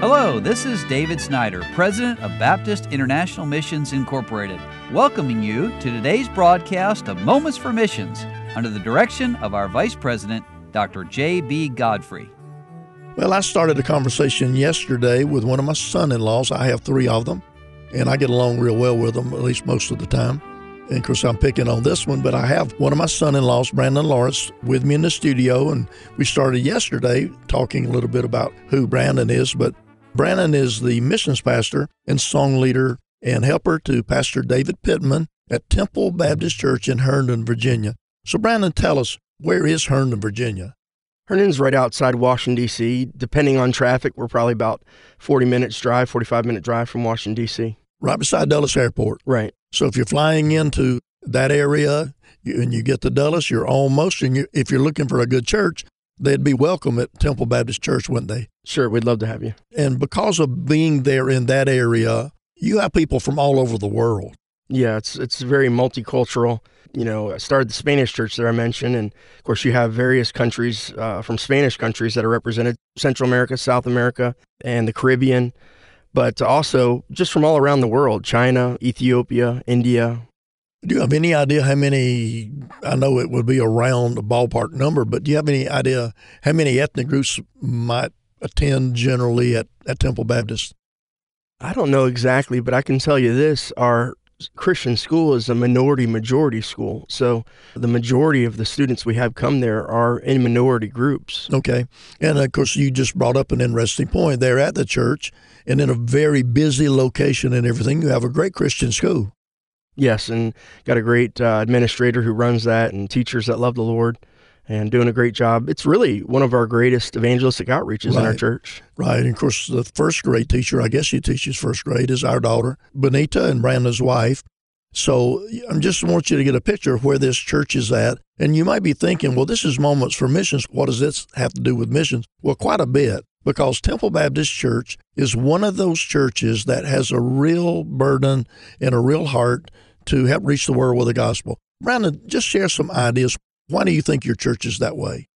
Hello, this is David Snyder, President of Baptist International Missions Incorporated, welcoming you to today's broadcast of Moments for Missions under the direction of our Vice President, Dr. J.B. Godfrey. Well, I started a conversation yesterday with one of my son in laws. I have three of them, and I get along real well with them, at least most of the time. And of course, I'm picking on this one, but I have one of my son in laws, Brandon Lawrence, with me in the studio. And we started yesterday talking a little bit about who Brandon is. But Brandon is the missions pastor and song leader and helper to Pastor David Pittman at Temple Baptist Church in Herndon, Virginia. So, Brandon, tell us, where is Herndon, Virginia? Herndon's right outside Washington, D.C. Depending on traffic, we're probably about 40 minutes drive, 45 minute drive from Washington, D.C. Right beside Dulles Airport. Right. So, if you're flying into that area and you get to Dulles, you're almost, and you, if you're looking for a good church, they'd be welcome at Temple Baptist Church, wouldn't they? Sure, we'd love to have you. And because of being there in that area, you have people from all over the world. Yeah, it's it's very multicultural. You know, I started the Spanish church that I mentioned, and of course, you have various countries uh, from Spanish countries that are represented: Central America, South America, and the Caribbean. But also just from all around the world: China, Ethiopia, India, do you have any idea how many? I know it would be around a ballpark number, but do you have any idea how many ethnic groups might attend generally at, at Temple Baptist? I don't know exactly, but I can tell you this our Christian school is a minority majority school. So the majority of the students we have come there are in minority groups. Okay. And of course, you just brought up an interesting point. They're at the church and in a very busy location and everything. You have a great Christian school. Yes, and got a great uh, administrator who runs that and teachers that love the Lord and doing a great job. It's really one of our greatest evangelistic outreaches right. in our church. Right. And of course, the first grade teacher, I guess she teaches first grade, is our daughter, Benita, and Brandon's wife. So I just want you to get a picture of where this church is at. And you might be thinking, well, this is Moments for Missions. What does this have to do with missions? Well, quite a bit, because Temple Baptist Church is one of those churches that has a real burden and a real heart to help reach the world with the gospel. Brandon, just share some ideas. Why do you think your church is that way?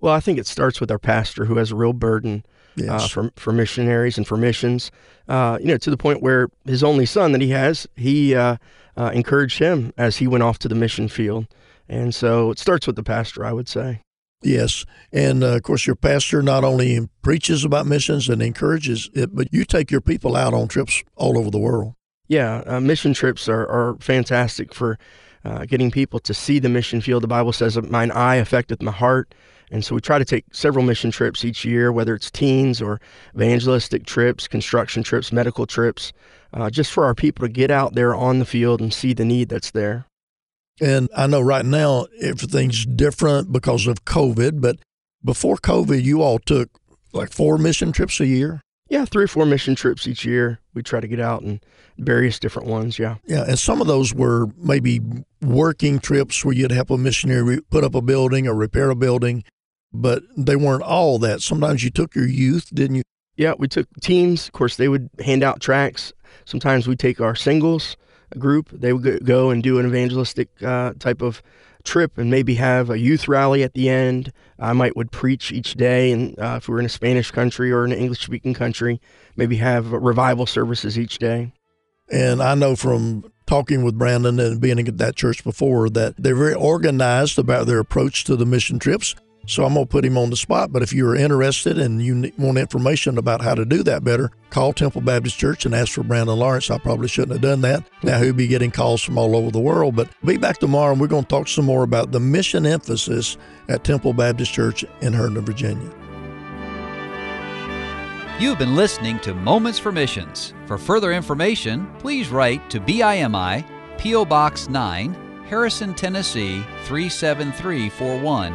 Well, I think it starts with our pastor who has a real burden uh, yes. uh, for, for missionaries and for missions. Uh, you know, to the point where his only son that he has, he uh, uh, encouraged him as he went off to the mission field. And so it starts with the pastor, I would say. Yes. And uh, of course, your pastor not only preaches about missions and encourages it, but you take your people out on trips all over the world. Yeah, uh, mission trips are, are fantastic for uh, getting people to see the mission field. The Bible says, Mine eye affecteth my heart. And so we try to take several mission trips each year, whether it's teens or evangelistic trips, construction trips, medical trips, uh, just for our people to get out there on the field and see the need that's there. And I know right now everything's different because of COVID, but before COVID, you all took like four mission trips a year? Yeah, three or four mission trips each year. We try to get out and various different ones. Yeah. Yeah. And some of those were maybe working trips where you'd help a missionary put up a building or repair a building, but they weren't all that. Sometimes you took your youth, didn't you? Yeah, we took teams. Of course, they would hand out tracts. Sometimes we take our singles group. They would go and do an evangelistic uh, type of trip and maybe have a youth rally at the end. I might would preach each day, and uh, if we were in a Spanish country or an English speaking country, maybe have revival services each day. And I know from talking with Brandon and being at that church before that they're very organized about their approach to the mission trips. So I'm going to put him on the spot. But if you're interested and you want information about how to do that better, call Temple Baptist Church and ask for Brandon Lawrence. I probably shouldn't have done that. Now he'll be getting calls from all over the world. But be back tomorrow and we're going to talk some more about the mission emphasis at Temple Baptist Church in Herndon, Virginia. You've been listening to Moments for Missions. For further information, please write to BIMI, P.O. Box 9, Harrison, Tennessee 37341,